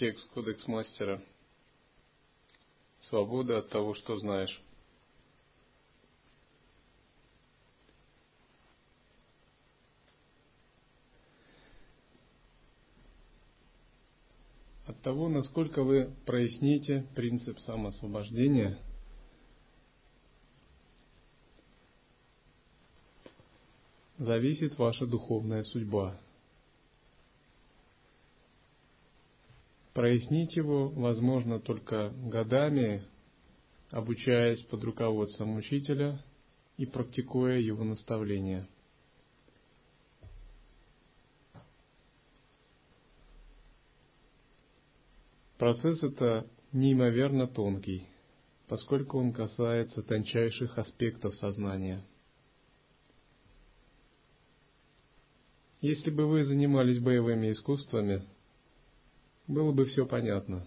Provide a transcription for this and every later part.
Текст Кодекс Мастера. Свобода от того, что знаешь. От того, насколько вы проясните принцип самоосвобождения, зависит ваша духовная судьба – Прояснить его возможно только годами, обучаясь под руководством учителя и практикуя его наставления. Процесс это неимоверно тонкий, поскольку он касается тончайших аспектов сознания. Если бы вы занимались боевыми искусствами – было бы все понятно.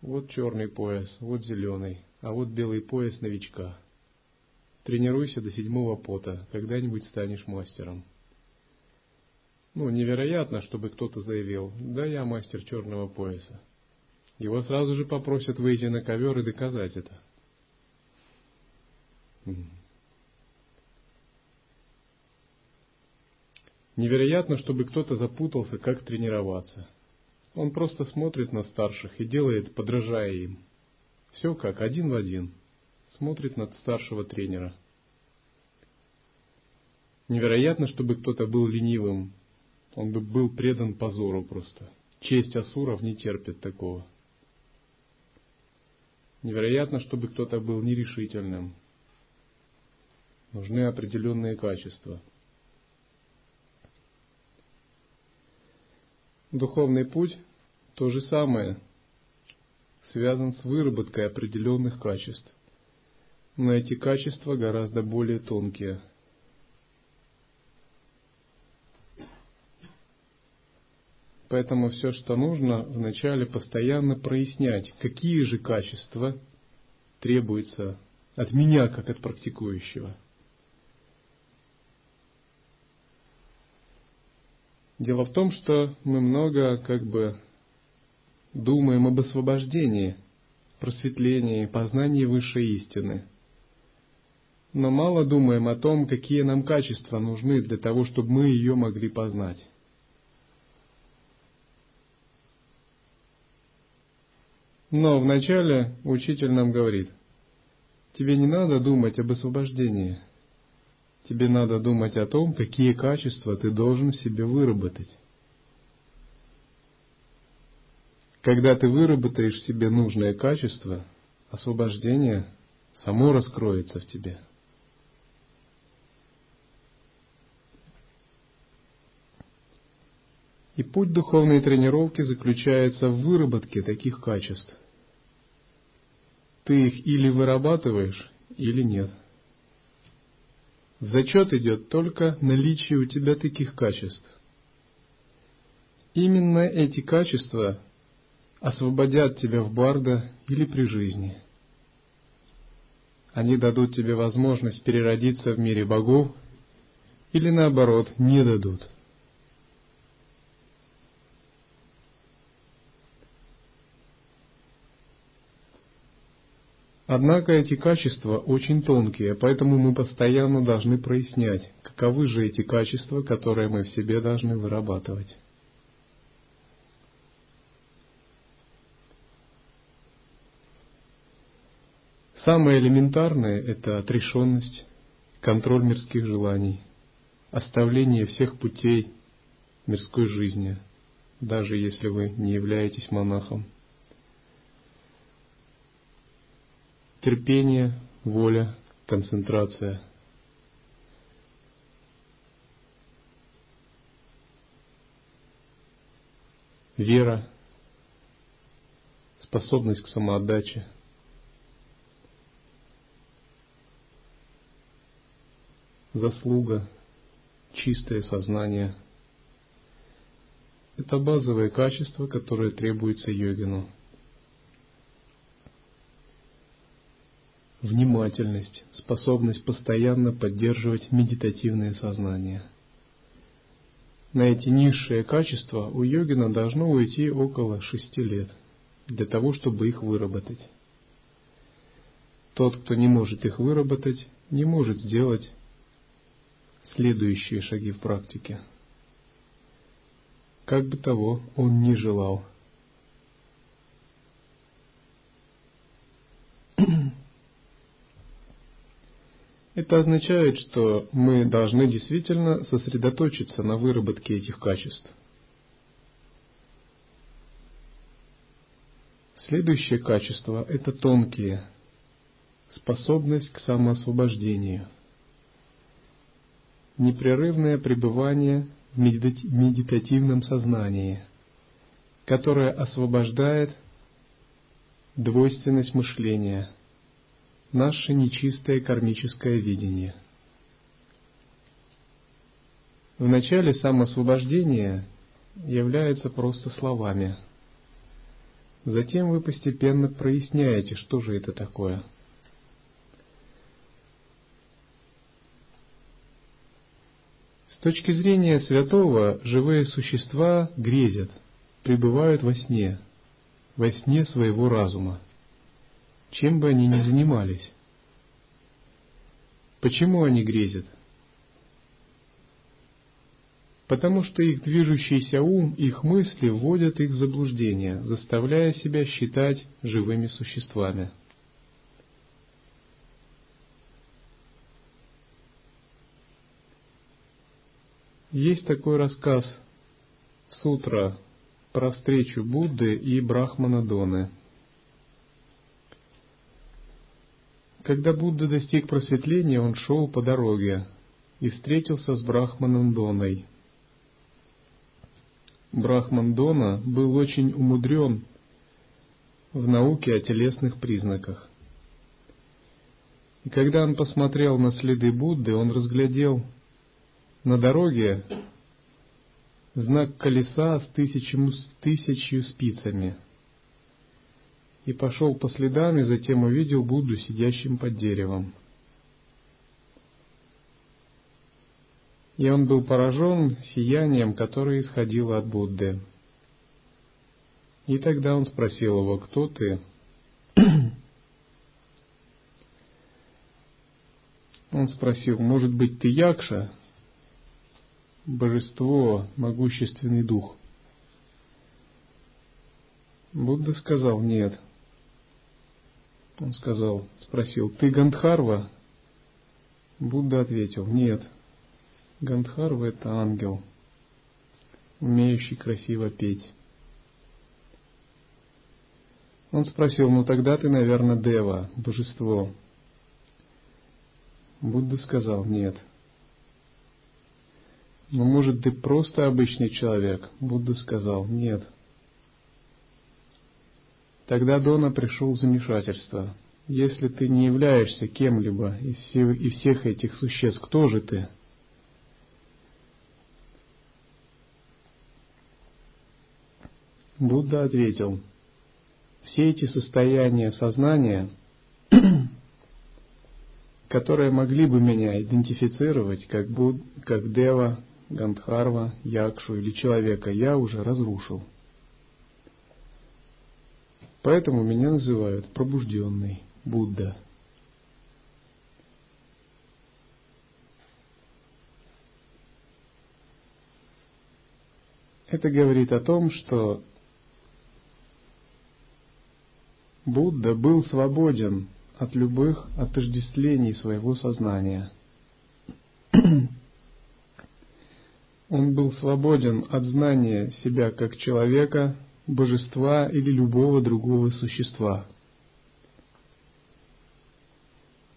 Вот черный пояс, вот зеленый, а вот белый пояс новичка. Тренируйся до седьмого пота, когда-нибудь станешь мастером. Ну, невероятно, чтобы кто-то заявил, да я мастер черного пояса. Его сразу же попросят выйти на ковер и доказать это. Невероятно, чтобы кто-то запутался, как тренироваться. Он просто смотрит на старших и делает, подражая им. Все как, один в один. Смотрит на старшего тренера. Невероятно, чтобы кто-то был ленивым. Он бы был предан позору просто. Честь асуров не терпит такого. Невероятно, чтобы кто-то был нерешительным. Нужны определенные качества – Духовный путь то же самое, связан с выработкой определенных качеств. Но эти качества гораздо более тонкие. Поэтому все, что нужно, вначале постоянно прояснять, какие же качества требуются от меня, как от практикующего – Дело в том, что мы много как бы думаем об освобождении, просветлении, познании высшей истины. Но мало думаем о том, какие нам качества нужны для того, чтобы мы ее могли познать. Но вначале учитель нам говорит, тебе не надо думать об освобождении – Тебе надо думать о том, какие качества ты должен себе выработать. Когда ты выработаешь себе нужное качество, освобождение само раскроется в тебе. И путь духовной тренировки заключается в выработке таких качеств. Ты их или вырабатываешь, или нет – в зачет идет только наличие у тебя таких качеств. Именно эти качества освободят тебя в барда или при жизни. Они дадут тебе возможность переродиться в мире богов или наоборот не дадут – Однако эти качества очень тонкие, поэтому мы постоянно должны прояснять, каковы же эти качества, которые мы в себе должны вырабатывать. Самое элементарное – это отрешенность, контроль мирских желаний, оставление всех путей мирской жизни, даже если вы не являетесь монахом – терпение, воля, концентрация. Вера, способность к самоотдаче. Заслуга, чистое сознание – это базовые качества, которые требуются йогину – внимательность, способность постоянно поддерживать медитативное сознание. на эти низшие качества у йогина должно уйти около шести лет для того, чтобы их выработать. Тот, кто не может их выработать, не может сделать следующие шаги в практике. Как бы того он ни желал. Это означает, что мы должны действительно сосредоточиться на выработке этих качеств. Следующее качество – это тонкие, способность к самоосвобождению, непрерывное пребывание в медитативном сознании, которое освобождает двойственность мышления – наше нечистое кармическое видение. В начале самоосвобождение является просто словами. Затем вы постепенно проясняете, что же это такое. С точки зрения святого, живые существа грезят, пребывают во сне, во сне своего разума чем бы они ни занимались. Почему они грезят? Потому что их движущийся ум, их мысли вводят их в заблуждение, заставляя себя считать живыми существами. Есть такой рассказ Сутра про встречу Будды и Брахмана Доны – Когда Будда достиг просветления, он шел по дороге и встретился с Брахманом Доной. Брахман Дона был очень умудрен в науке о телесных признаках. И когда он посмотрел на следы Будды, он разглядел на дороге знак колеса с тысячью, тысячью спицами – и пошел по следам, и затем увидел Будду сидящим под деревом. И он был поражен сиянием, которое исходило от Будды. И тогда он спросил его, кто ты? Он спросил, может быть, ты Якша? Божество, могущественный дух. Будда сказал, нет, он сказал, спросил, ты Гандхарва? Будда ответил, нет. Гандхарва это ангел, умеющий красиво петь. Он спросил, ну тогда ты, наверное, Дева, божество. Будда сказал, нет. Ну, может, ты просто обычный человек? Будда сказал, нет. Тогда Дона пришел в замешательство. Если ты не являешься кем-либо из всех, этих существ, кто же ты? Будда ответил, все эти состояния сознания, которые могли бы меня идентифицировать как, Буд, как Дева, Гандхарва, Якшу или человека, я уже разрушил. Поэтому меня называют пробужденный Будда. Это говорит о том, что Будда был свободен от любых отождествлений своего сознания. Он был свободен от знания себя как человека, божества или любого другого существа.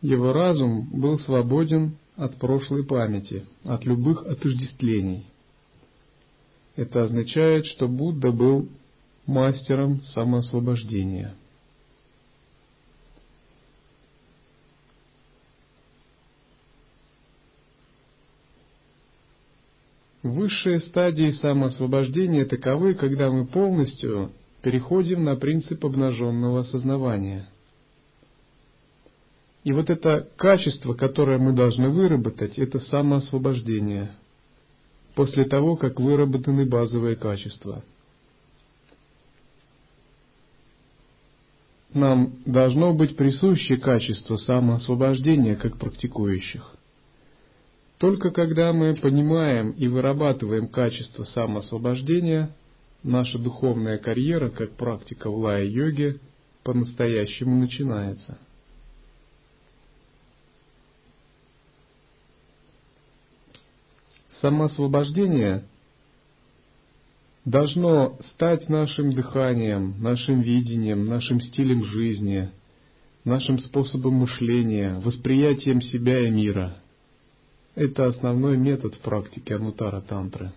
Его разум был свободен от прошлой памяти, от любых отождествлений. Это означает, что Будда был мастером самоосвобождения – Высшие стадии самоосвобождения таковы, когда мы полностью переходим на принцип обнаженного осознавания. И вот это качество, которое мы должны выработать, это самоосвобождение. после того, как выработаны базовые качества. Нам должно быть присуще качество самоосвобождения как практикующих. Только когда мы понимаем и вырабатываем качество самоосвобождения, наша духовная карьера как практика в лая-йоге по-настоящему начинается – самоосвобождение должно стать нашим дыханием, нашим видением, нашим стилем жизни, нашим способом мышления, восприятием себя и мира. Это основной метод в практике Анутара Тантры.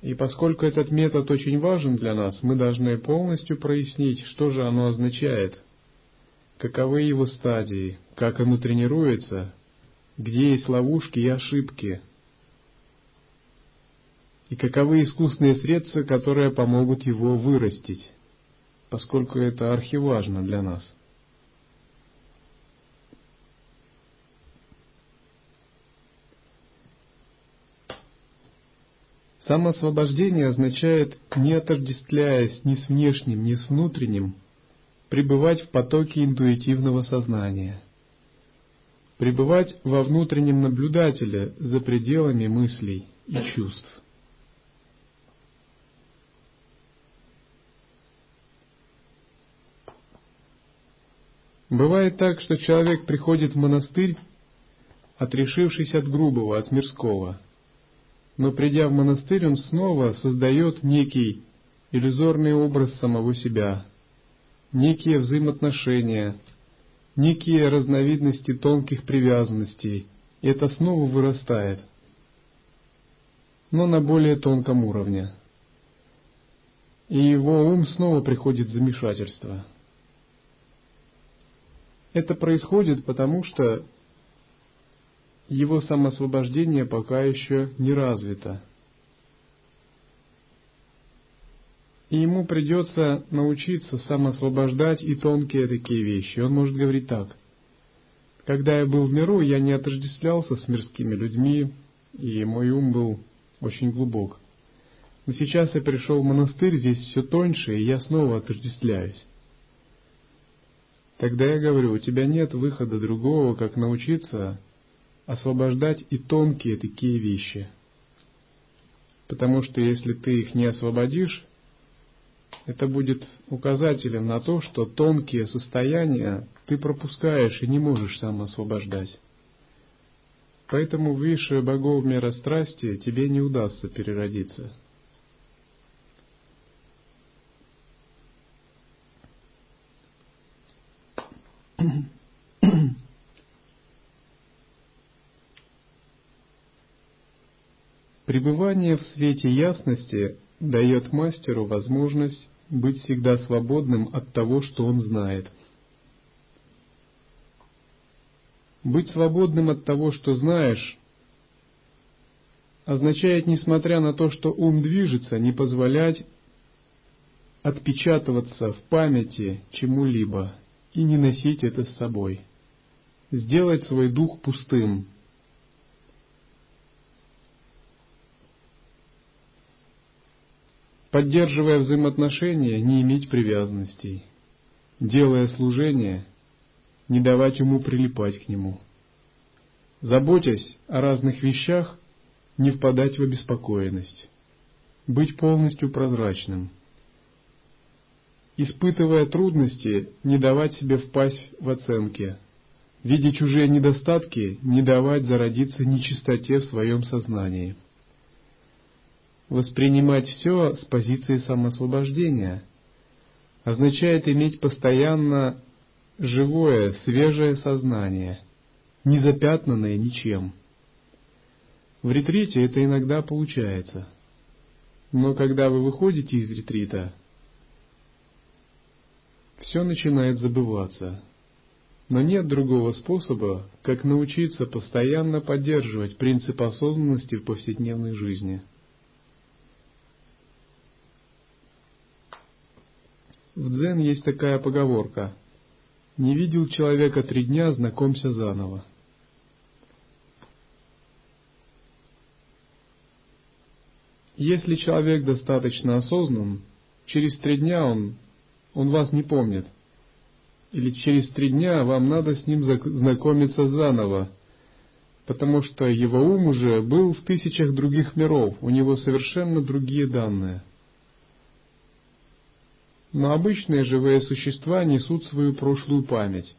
И поскольку этот метод очень важен для нас, мы должны полностью прояснить, что же оно означает, каковы его стадии, как оно тренируется, где есть ловушки и ошибки – и каковы искусные средства, которые помогут его вырастить, поскольку это архиважно для нас. Самоосвобождение означает, не отождествляясь ни с внешним, ни с внутренним, пребывать в потоке интуитивного сознания, пребывать во внутреннем наблюдателе за пределами мыслей и чувств. Бывает так, что человек приходит в монастырь, отрешившись от грубого, от мирского. Но придя в монастырь, он снова создает некий иллюзорный образ самого себя, некие взаимоотношения, некие разновидности тонких привязанностей, и это снова вырастает, но на более тонком уровне. И его ум снова приходит в замешательство – это происходит потому, что его самосвобождение пока еще не развито. И ему придется научиться самосвобождать и тонкие такие вещи. Он может говорить так. Когда я был в миру, я не отождествлялся с мирскими людьми, и мой ум был очень глубок. Но сейчас я пришел в монастырь, здесь все тоньше, и я снова отождествляюсь. Тогда я говорю, у тебя нет выхода другого, как научиться освобождать и тонкие такие вещи. Потому что если ты их не освободишь, это будет указателем на то, что тонкие состояния ты пропускаешь и не можешь сам освобождать. Поэтому выше богов мира страсти тебе не удастся переродиться. Пребывание в свете ясности дает мастеру возможность быть всегда свободным от того, что он знает. Быть свободным от того, что знаешь, означает, несмотря на то, что ум движется, не позволять отпечатываться в памяти чему-либо и не носить это с собой. Сделать свой дух пустым, Поддерживая взаимоотношения, не иметь привязанностей. Делая служение, не давать ему прилипать к нему. Заботясь о разных вещах, не впадать в обеспокоенность. Быть полностью прозрачным. Испытывая трудности, не давать себе впасть в оценки. Видя чужие недостатки, не давать зародиться нечистоте в своем сознании – Воспринимать все с позиции самоосвобождения означает иметь постоянно живое, свежее сознание, не запятнанное ничем. В ретрите это иногда получается. Но когда вы выходите из ретрита, все начинает забываться. Но нет другого способа, как научиться постоянно поддерживать принцип осознанности в повседневной жизни – В дзен есть такая поговорка «Не видел человека три дня, знакомься заново». Если человек достаточно осознан, через три дня он, он вас не помнит. Или через три дня вам надо с ним знакомиться заново, потому что его ум уже был в тысячах других миров, у него совершенно другие данные. Но обычные живые существа несут свою прошлую память.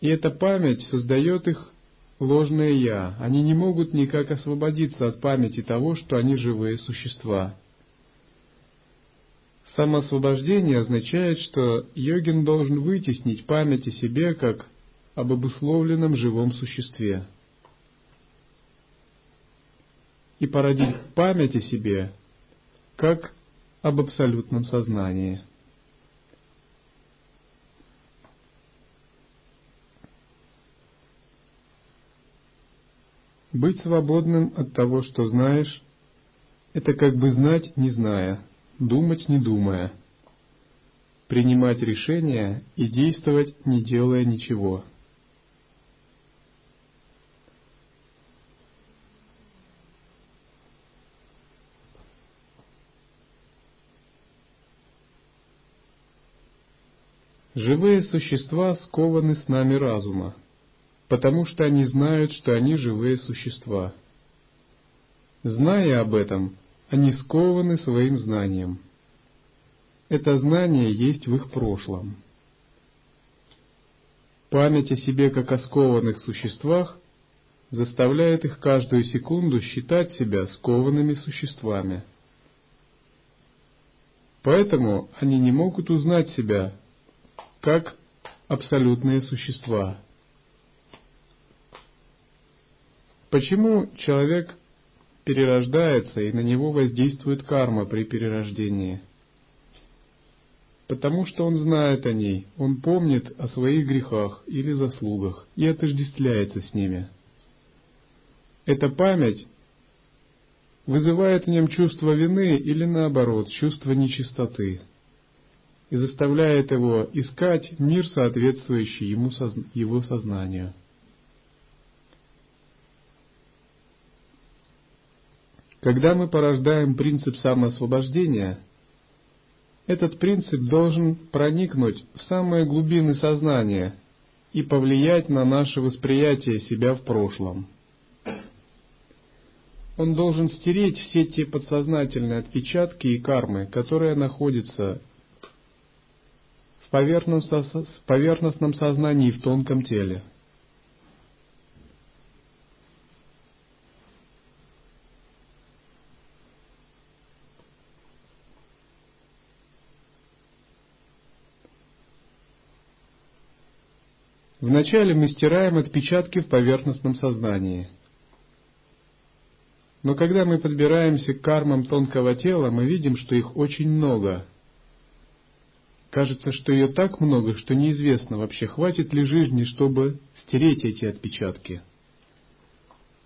И эта память создает их ложное «я». Они не могут никак освободиться от памяти того, что они живые существа. Самоосвобождение означает, что йогин должен вытеснить память о себе как об обусловленном живом существе и породить память о себе как об абсолютном сознании. Быть свободным от того, что знаешь, это как бы знать, не зная, думать, не думая, принимать решения и действовать, не делая ничего. Живые существа скованы с нами разума – потому что они знают, что они живые существа. Зная об этом, они скованы своим знанием. Это знание есть в их прошлом. Память о себе как о скованных существах заставляет их каждую секунду считать себя скованными существами. Поэтому они не могут узнать себя как абсолютные существа. Почему человек перерождается и на него воздействует карма при перерождении? Потому что он знает о ней, он помнит о своих грехах или заслугах и отождествляется с ними. Эта память вызывает в нем чувство вины или наоборот, чувство нечистоты и заставляет его искать мир, соответствующий ему, его сознанию. Когда мы порождаем принцип самоосвобождения, этот принцип должен проникнуть в самые глубины сознания и повлиять на наше восприятие себя в прошлом. Он должен стереть все те подсознательные отпечатки и кармы, которые находятся в поверхностном сознании и в тонком теле – Вначале мы стираем отпечатки в поверхностном сознании. Но когда мы подбираемся к кармам тонкого тела, мы видим, что их очень много. Кажется, что ее так много, что неизвестно вообще, хватит ли жизни, чтобы стереть эти отпечатки.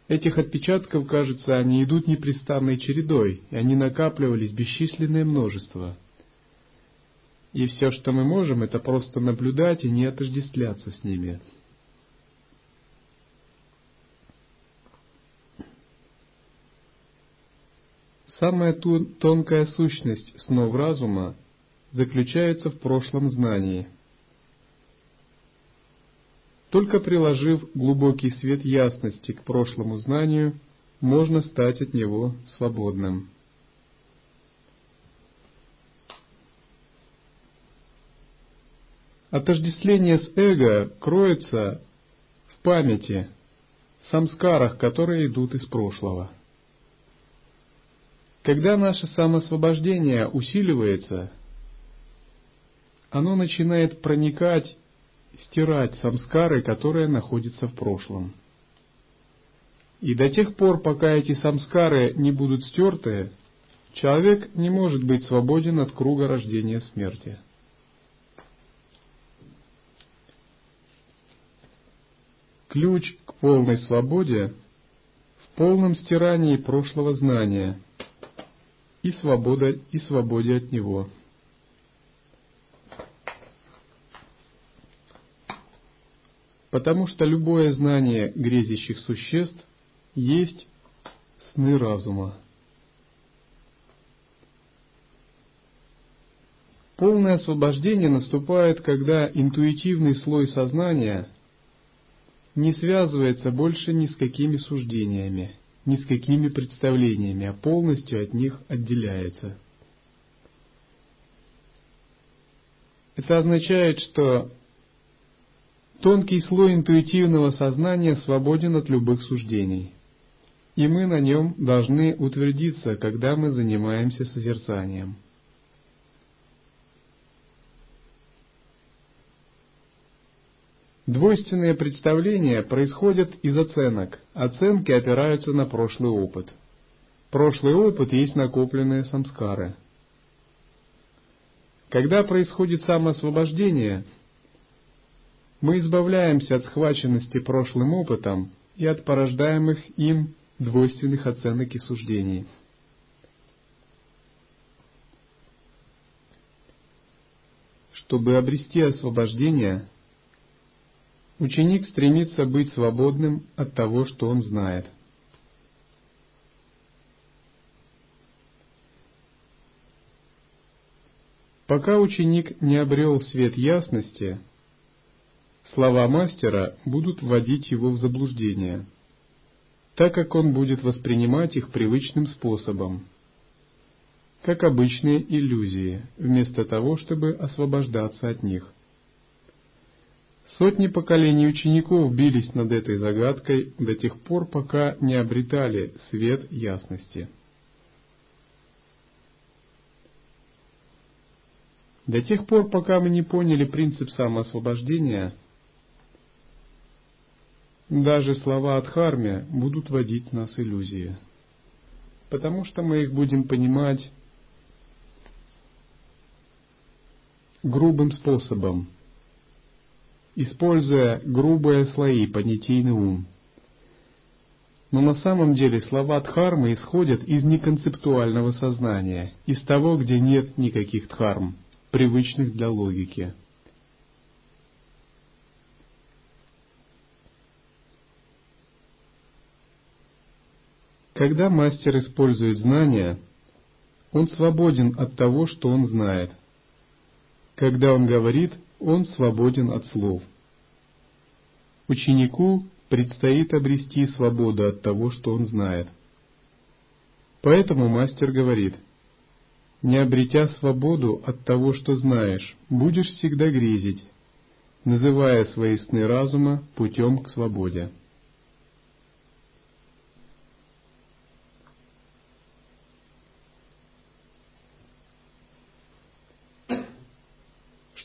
Этих отпечатков, кажется, они идут непрестанной чередой, и они накапливались бесчисленное множество – и все, что мы можем, это просто наблюдать и не отождествляться с ними. Самая тонкая сущность снов разума заключается в прошлом знании. Только приложив глубокий свет ясности к прошлому знанию, можно стать от него свободным. Отождествление с эго кроется в памяти, самскарах, которые идут из прошлого. Когда наше самосвобождение усиливается, оно начинает проникать, стирать самскары, которые находятся в прошлом. И до тех пор, пока эти самскары не будут стерты, человек не может быть свободен от круга рождения смерти. Ключ к полной свободе в полном стирании прошлого знания и, свобода, и свободе от него. потому что любое знание грезящих существ есть сны разума. Полное освобождение наступает, когда интуитивный слой сознания не связывается больше ни с какими суждениями, ни с какими представлениями, а полностью от них отделяется. Это означает, что тонкий слой интуитивного сознания свободен от любых суждений, и мы на нем должны утвердиться, когда мы занимаемся созерцанием. Двойственные представления происходят из оценок. Оценки опираются на прошлый опыт. Прошлый опыт есть накопленные самскары. Когда происходит самоосвобождение, мы избавляемся от схваченности прошлым опытом и от порождаемых им двойственных оценок и суждений. Чтобы обрести освобождение, Ученик стремится быть свободным от того, что он знает. Пока ученик не обрел свет ясности, слова мастера будут вводить его в заблуждение, так как он будет воспринимать их привычным способом, как обычные иллюзии, вместо того, чтобы освобождаться от них – Сотни поколений учеников бились над этой загадкой до тех пор, пока не обретали свет ясности. До тех пор, пока мы не поняли принцип самоосвобождения, даже слова от Харме будут водить нас иллюзии, потому что мы их будем понимать грубым способом – используя грубые слои понятийный ум. Но на самом деле слова дхармы исходят из неконцептуального сознания, из того, где нет никаких дхарм, привычных для логики. Когда мастер использует знания, он свободен от того, что он знает. Когда он говорит, он свободен от слов. Ученику предстоит обрести свободу от того, что он знает. Поэтому мастер говорит, не обретя свободу от того, что знаешь, будешь всегда грезить, называя свои сны разума путем к свободе.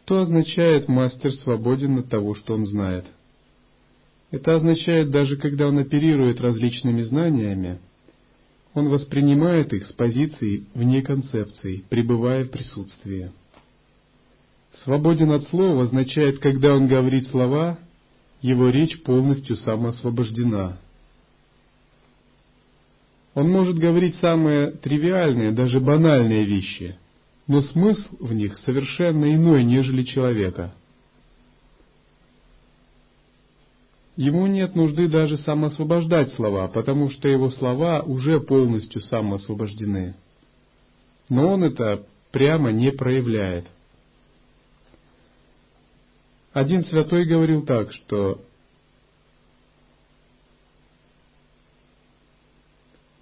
Что означает мастер свободен от того, что он знает? Это означает, даже когда он оперирует различными знаниями, он воспринимает их с позиции вне концепции, пребывая в присутствии. Свободен от слова означает, когда он говорит слова, его речь полностью самоосвобождена. Он может говорить самые тривиальные, даже банальные вещи – но смысл в них совершенно иной, нежели человека. Ему нет нужды даже самоосвобождать слова, потому что его слова уже полностью самоосвобождены. Но он это прямо не проявляет. Один святой говорил так, что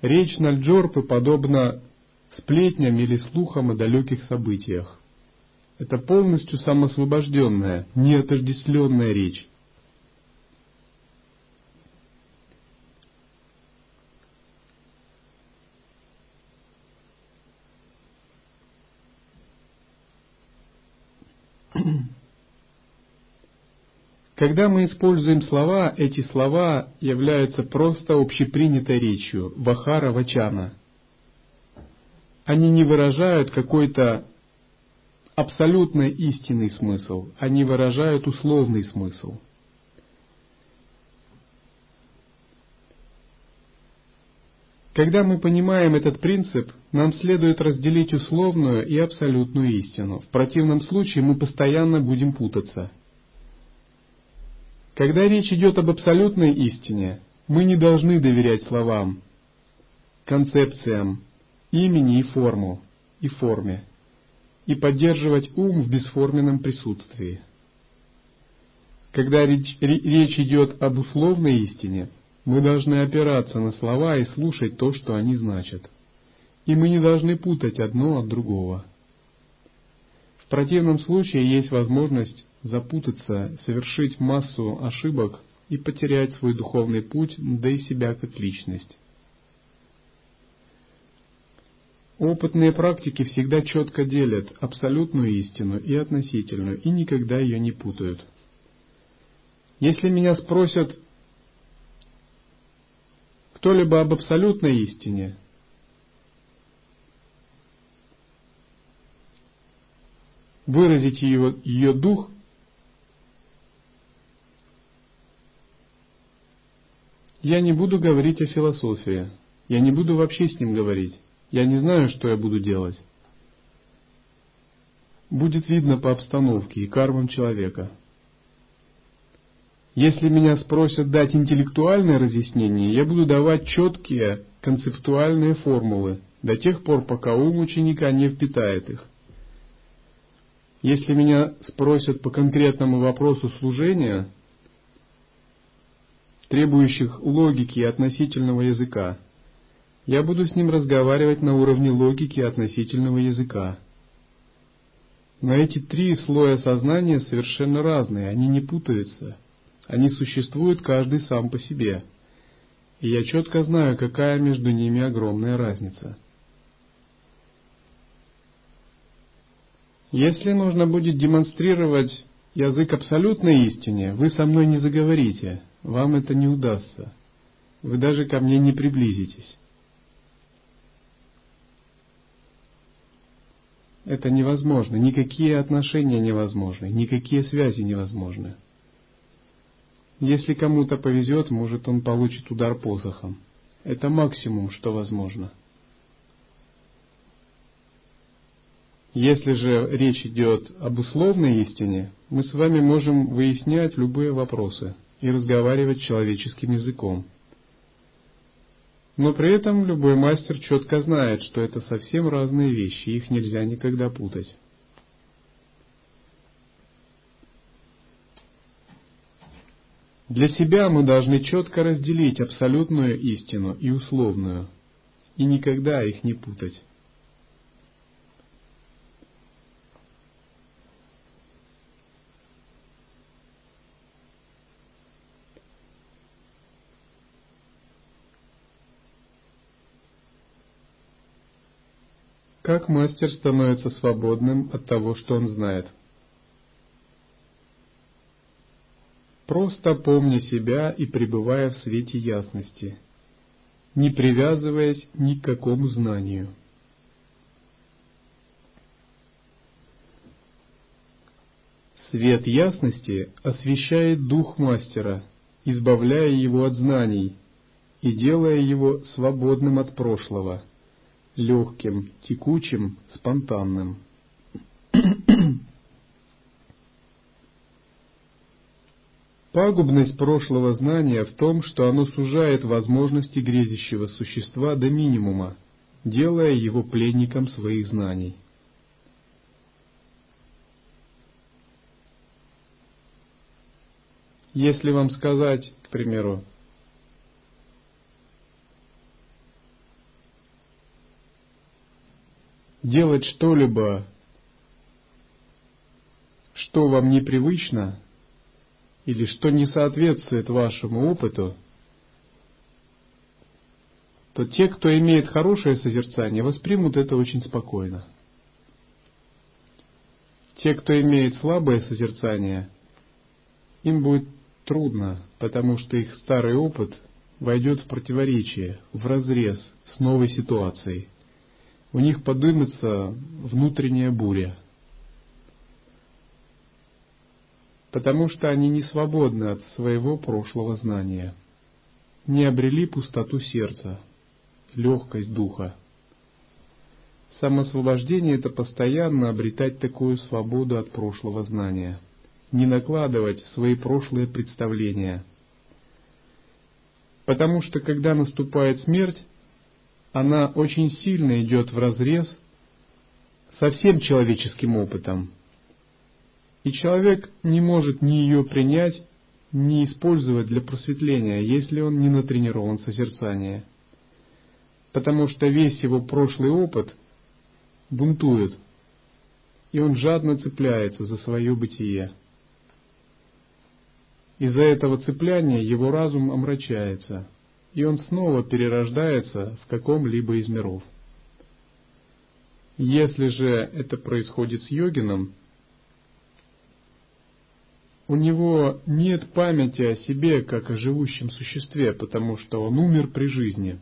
речь Нальджорпы подобна сплетням или слухам о далеких событиях. Это полностью самосвобожденная, неотождествленная речь. Когда мы используем слова, эти слова являются просто общепринятой речью, вахара вачана – они не выражают какой-то абсолютно истинный смысл, они выражают условный смысл. Когда мы понимаем этот принцип, нам следует разделить условную и абсолютную истину. В противном случае мы постоянно будем путаться. Когда речь идет об абсолютной истине, мы не должны доверять словам, концепциям, имени и форму, и форме. и поддерживать ум в бесформенном присутствии. Когда речь, речь идет об условной истине, мы должны опираться на слова и слушать то, что они значат. И мы не должны путать одно от другого. В противном случае есть возможность запутаться, совершить массу ошибок и потерять свой духовный путь, да и себя как личность. Опытные практики всегда четко делят абсолютную истину и относительную, и никогда ее не путают. Если меня спросят кто-либо об абсолютной истине, выразить ее, ее дух, я не буду говорить о философии, я не буду вообще с ним говорить. Я не знаю, что я буду делать. Будет видно по обстановке и кармам человека. Если меня спросят дать интеллектуальное разъяснение, я буду давать четкие концептуальные формулы до тех пор, пока ум ученика не впитает их. Если меня спросят по конкретному вопросу служения, требующих логики и относительного языка, я буду с ним разговаривать на уровне логики относительного языка. Но эти три слоя сознания совершенно разные, они не путаются. Они существуют каждый сам по себе. И я четко знаю, какая между ними огромная разница. Если нужно будет демонстрировать язык абсолютной истине, вы со мной не заговорите, вам это не удастся. Вы даже ко мне не приблизитесь. Это невозможно. Никакие отношения невозможны. Никакие связи невозможны. Если кому-то повезет, может он получит удар посохом. Это максимум, что возможно. Если же речь идет об условной истине, мы с вами можем выяснять любые вопросы и разговаривать человеческим языком – но при этом любой мастер четко знает, что это совсем разные вещи, их нельзя никогда путать. Для себя мы должны четко разделить абсолютную истину и условную, и никогда их не путать. Как мастер становится свободным от того, что он знает? Просто помня себя и пребывая в свете ясности, не привязываясь ни к какому знанию. Свет ясности освещает дух мастера, избавляя его от знаний и делая его свободным от прошлого – легким, текучим, спонтанным. Пагубность прошлого знания в том, что оно сужает возможности грезящего существа до минимума, делая его пленником своих знаний. Если вам сказать, к примеру, делать что-либо, что вам непривычно или что не соответствует вашему опыту, то те, кто имеет хорошее созерцание, воспримут это очень спокойно. Те, кто имеет слабое созерцание, им будет трудно, потому что их старый опыт войдет в противоречие, в разрез с новой ситуацией у них подымется внутренняя буря. Потому что они не свободны от своего прошлого знания, не обрели пустоту сердца, легкость духа. Самосвобождение – это постоянно обретать такую свободу от прошлого знания, не накладывать свои прошлые представления. Потому что когда наступает смерть, она очень сильно идет в разрез со всем человеческим опытом. И человек не может ни ее принять, ни использовать для просветления, если он не натренирован созерцание. Потому что весь его прошлый опыт бунтует, и он жадно цепляется за свое бытие. Из-за этого цепляния его разум омрачается, и он снова перерождается в каком-либо из миров. Если же это происходит с йогином, у него нет памяти о себе как о живущем существе, потому что он умер при жизни.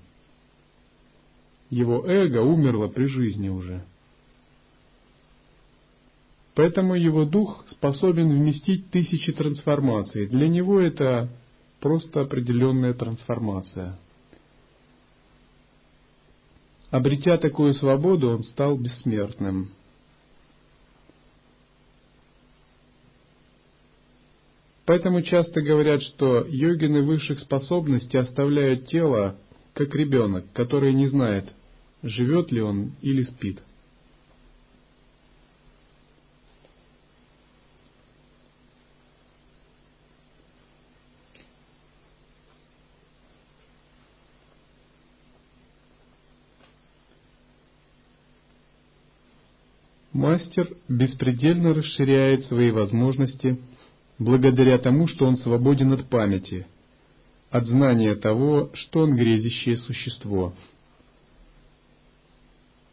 Его эго умерло при жизни уже. Поэтому его дух способен вместить тысячи трансформаций. Для него это просто определенная трансформация. Обретя такую свободу, он стал бессмертным. Поэтому часто говорят, что йогины высших способностей оставляют тело, как ребенок, который не знает, живет ли он или спит. Мастер беспредельно расширяет свои возможности благодаря тому, что он свободен от памяти, от знания того, что он грезящее существо.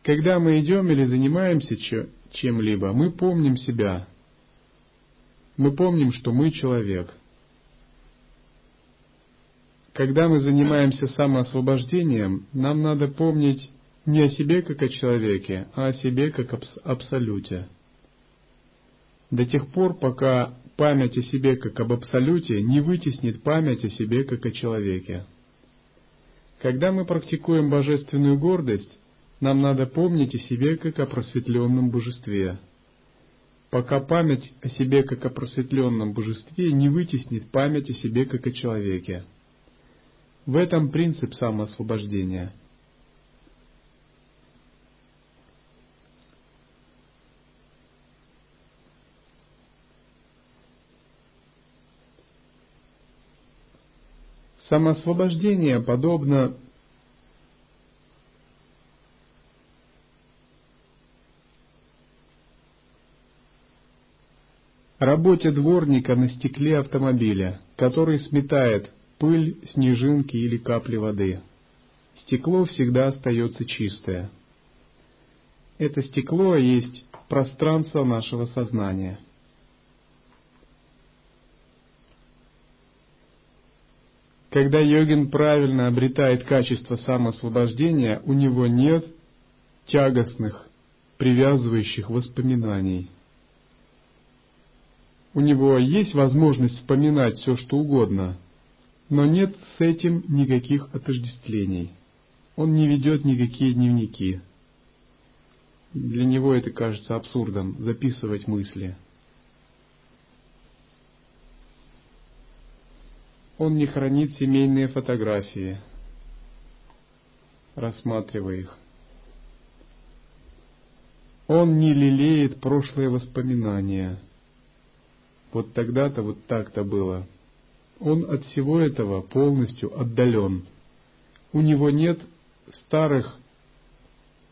Когда мы идем или занимаемся чем-либо, мы помним себя. Мы помним, что мы человек. Когда мы занимаемся самоосвобождением, нам надо помнить не о себе как о человеке, а о себе как об абсолюте. До тех пор, пока память о себе как об абсолюте не вытеснит память о себе как о человеке. Когда мы практикуем божественную гордость, нам надо помнить о себе как о просветленном божестве. Пока память о себе как о просветленном божестве не вытеснит память о себе как о человеке. В этом принцип самоосвобождения – Самоосвобождение подобно работе дворника на стекле автомобиля, который сметает пыль, снежинки или капли воды. Стекло всегда остается чистое. Это стекло есть пространство нашего сознания – Когда йогин правильно обретает качество самоосвобождения, у него нет тягостных, привязывающих воспоминаний. У него есть возможность вспоминать все, что угодно, но нет с этим никаких отождествлений. Он не ведет никакие дневники. Для него это кажется абсурдом, записывать мысли – Он не хранит семейные фотографии, рассматривая их. Он не лелеет прошлые воспоминания. Вот тогда-то, вот так-то было. Он от всего этого полностью отдален. У него нет старых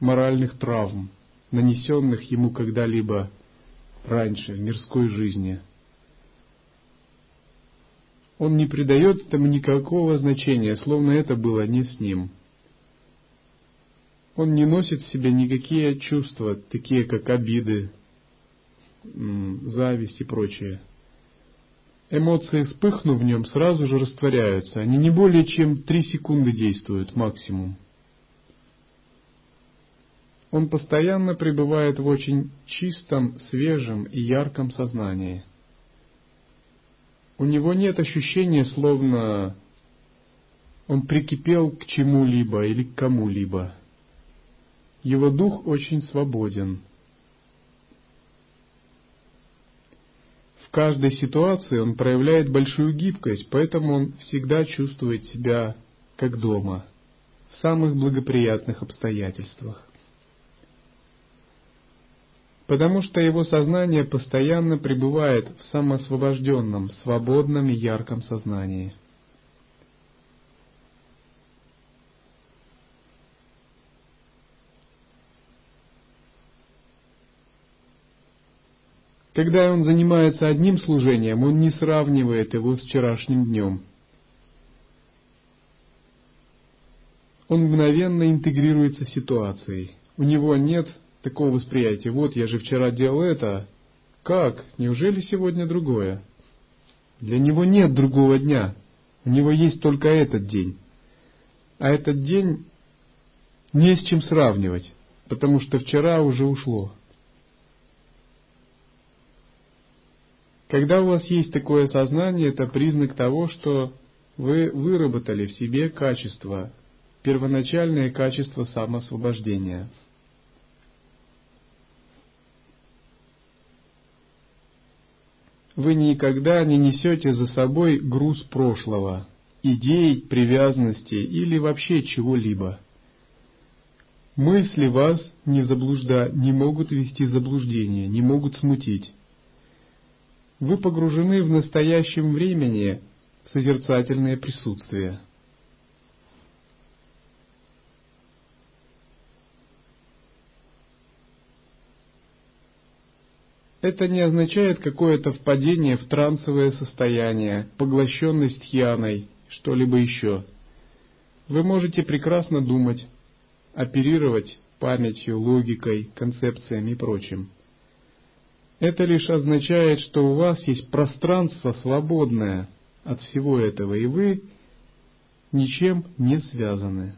моральных травм, нанесенных ему когда-либо раньше в мирской жизни – он не придает этому никакого значения, словно это было не с ним. Он не носит в себе никакие чувства, такие как обиды, зависть и прочее. Эмоции, вспыхнув в нем, сразу же растворяются. Они не более чем три секунды действуют максимум. Он постоянно пребывает в очень чистом, свежем и ярком сознании – у него нет ощущения, словно он прикипел к чему-либо или к кому-либо. Его дух очень свободен. В каждой ситуации он проявляет большую гибкость, поэтому он всегда чувствует себя как дома, в самых благоприятных обстоятельствах. Потому что его сознание постоянно пребывает в самоосвобожденном, свободном и ярком сознании. Когда он занимается одним служением, он не сравнивает его с вчерашним днем. Он мгновенно интегрируется с ситуацией. У него нет такого восприятия. Вот я же вчера делал это. Как? Неужели сегодня другое? Для него нет другого дня. У него есть только этот день. А этот день не с чем сравнивать, потому что вчера уже ушло. Когда у вас есть такое сознание, это признак того, что вы выработали в себе качество, первоначальное качество самоосвобождения. Вы никогда не несете за собой груз прошлого, идей, привязанностей или вообще чего-либо. Мысли вас не, заблужда... не могут вести заблуждение, не могут смутить. Вы погружены в настоящем времени в созерцательное присутствие. Это не означает какое-то впадение в трансовое состояние, поглощенность хьяной, что-либо еще. Вы можете прекрасно думать, оперировать памятью, логикой, концепциями и прочим. Это лишь означает, что у вас есть пространство свободное от всего этого, и вы ничем не связаны.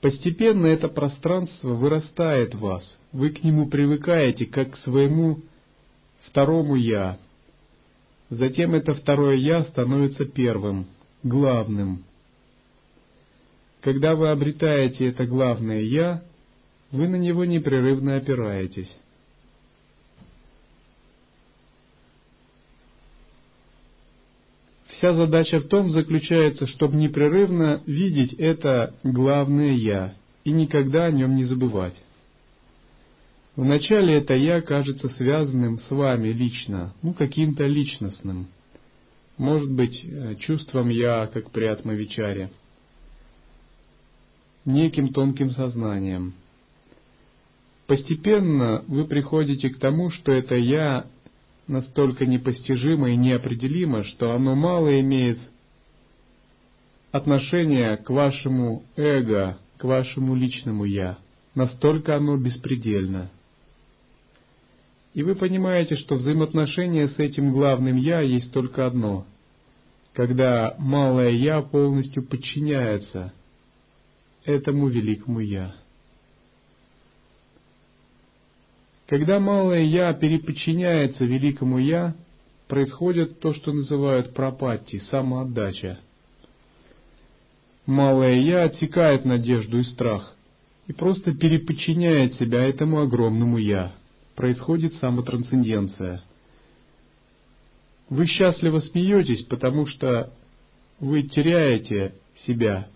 Постепенно это пространство вырастает в вас, вы к нему привыкаете как к своему второму «я», Затем это второе «я» становится первым, главным. Когда вы обретаете это главное «я», вы на него непрерывно опираетесь. Вся задача в том заключается, чтобы непрерывно видеть это главное «я» и никогда о нем не забывать. Вначале это «я» кажется связанным с вами лично, ну, каким-то личностным. Может быть, э, чувством «я», как при Атмавичаре, неким тонким сознанием. Постепенно вы приходите к тому, что это «я» настолько непостижимо и неопределимо, что оно мало имеет отношение к вашему эго, к вашему личному «я». Настолько оно беспредельно – и вы понимаете, что взаимоотношение с этим главным «я» есть только одно, когда малое «я» полностью подчиняется этому великому «я». Когда малое «я» переподчиняется великому «я», происходит то, что называют пропатти, самоотдача. Малое «я» отсекает надежду и страх и просто переподчиняет себя этому огромному «я» происходит самотрансценденция. Вы счастливо смеетесь, потому что вы теряете себя,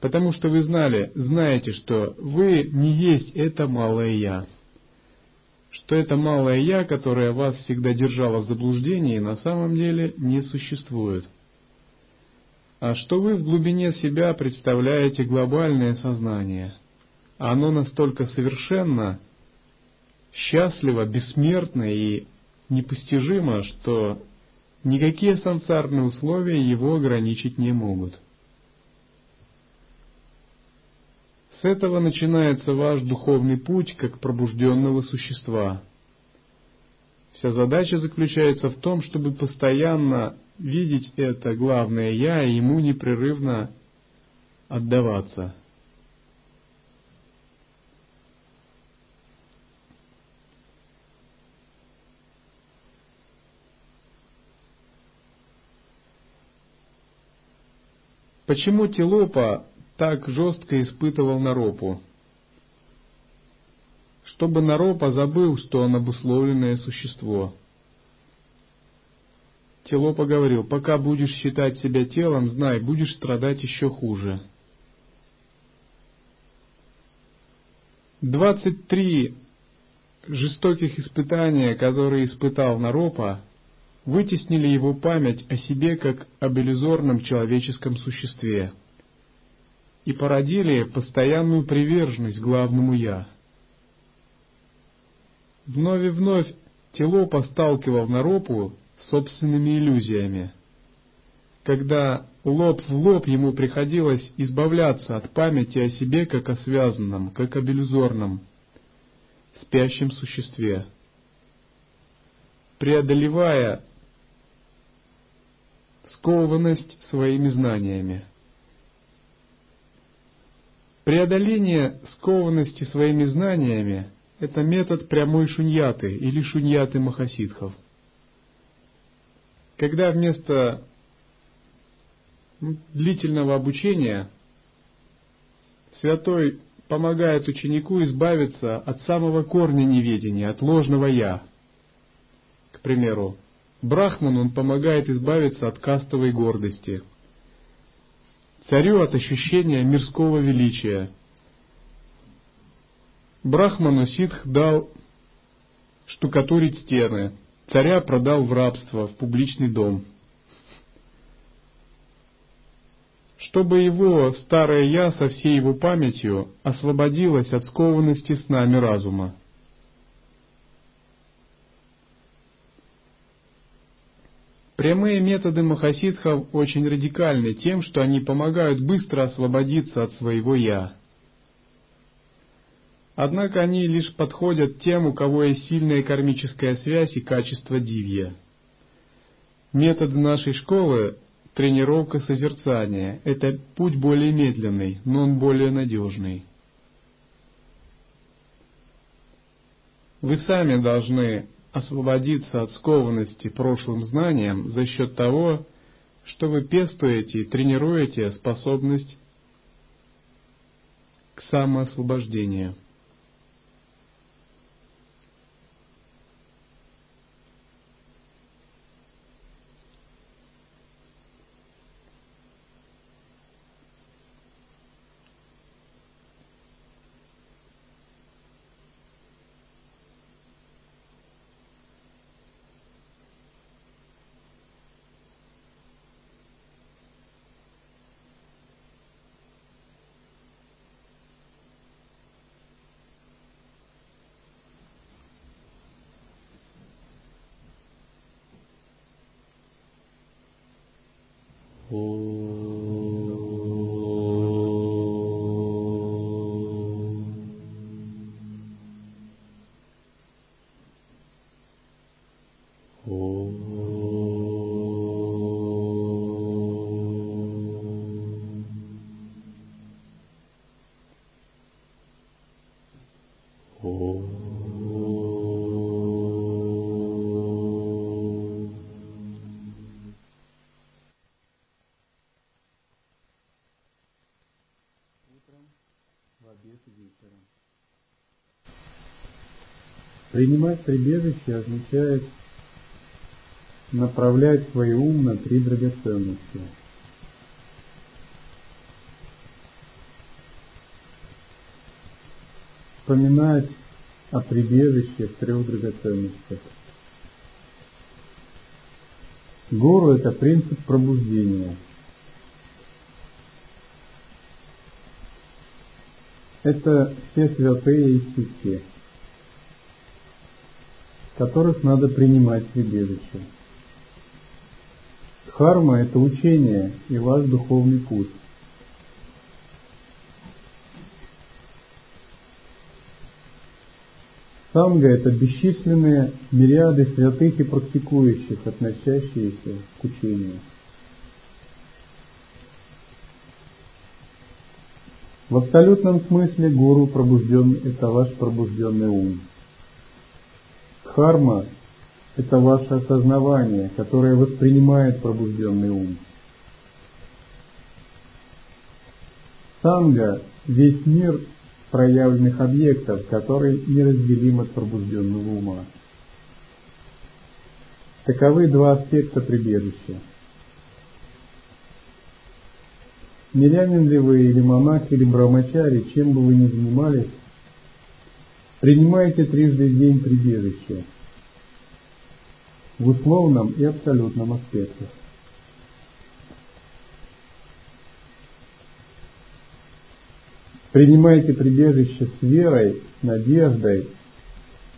потому что вы знали, знаете, что вы не есть это малое «я», что это малое «я», которое вас всегда держало в заблуждении, на самом деле не существует, а что вы в глубине себя представляете глобальное сознание. Оно настолько совершенно, счастливо, бессмертно и непостижимо, что никакие сансарные условия его ограничить не могут. С этого начинается ваш духовный путь как пробужденного существа. Вся задача заключается в том, чтобы постоянно видеть это главное «Я» и ему непрерывно отдаваться – Почему Тилопа так жестко испытывал Наропу? Чтобы Наропа забыл, что он обусловленное существо. Телопа говорил, пока будешь считать себя телом, знай, будешь страдать еще хуже. 23 жестоких испытания, которые испытал Наропа, вытеснили его память о себе как об иллюзорном человеческом существе и породили постоянную приверженность главному «Я». Вновь и вновь Телопа сталкивал Наропу с собственными иллюзиями. Когда лоб в лоб ему приходилось избавляться от памяти о себе как о связанном, как об иллюзорном, спящем существе. Преодолевая скованность своими знаниями. Преодоление скованности своими знаниями – это метод прямой шуньяты или шуньяты махасидхов. Когда вместо длительного обучения святой помогает ученику избавиться от самого корня неведения, от ложного «я». К примеру, Брахман он помогает избавиться от кастовой гордости, царю от ощущения мирского величия. Брахману ситх дал штукатурить стены, царя продал в рабство, в публичный дом – чтобы его старое «я» со всей его памятью освободилось от скованности с нами разума. Прямые методы махасидхов очень радикальны тем, что они помогают быстро освободиться от своего «я». Однако они лишь подходят тем, у кого есть сильная кармическая связь и качество дивья. Методы нашей школы тренировка созерцания. Это путь более медленный, но он более надежный. Вы сами должны освободиться от скованности прошлым знанием за счет того, что вы пестуете и тренируете способность к самоосвобождению. Принимать прибежище означает направлять свой ум на три драгоценности. Вспоминать о прибежище в трех драгоценностях. Гору – это принцип пробуждения. Это все святые и ситхи которых надо принимать в прибежище. Дхарма – это учение и ваш духовный путь. Санга – это бесчисленные мириады святых и практикующих, относящиеся к учению. В абсолютном смысле гуру пробужден – это ваш пробужденный ум. Харма – это ваше осознавание, которое воспринимает пробужденный ум. Санга – весь мир проявленных объектов, который неразделим от пробужденного ума. Таковы два аспекта прибежища. Мирянин ли вы, или монах, или брамачари, чем бы вы ни занимались, принимайте трижды в день прибежище в условном и абсолютном аспектах. Принимайте прибежище с верой, надеждой,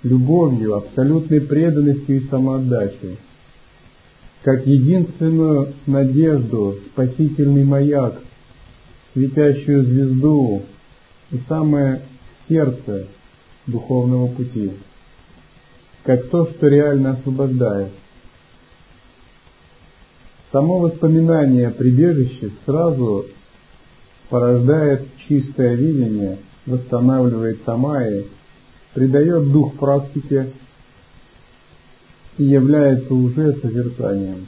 любовью, абсолютной преданностью и самоотдачей, как единственную надежду, спасительный маяк, светящую звезду и самое сердце духовного пути, как то, что реально освобождает. Само воспоминание о прибежище сразу порождает чистое видение, восстанавливает самаи, придает дух практике и является уже созерцанием.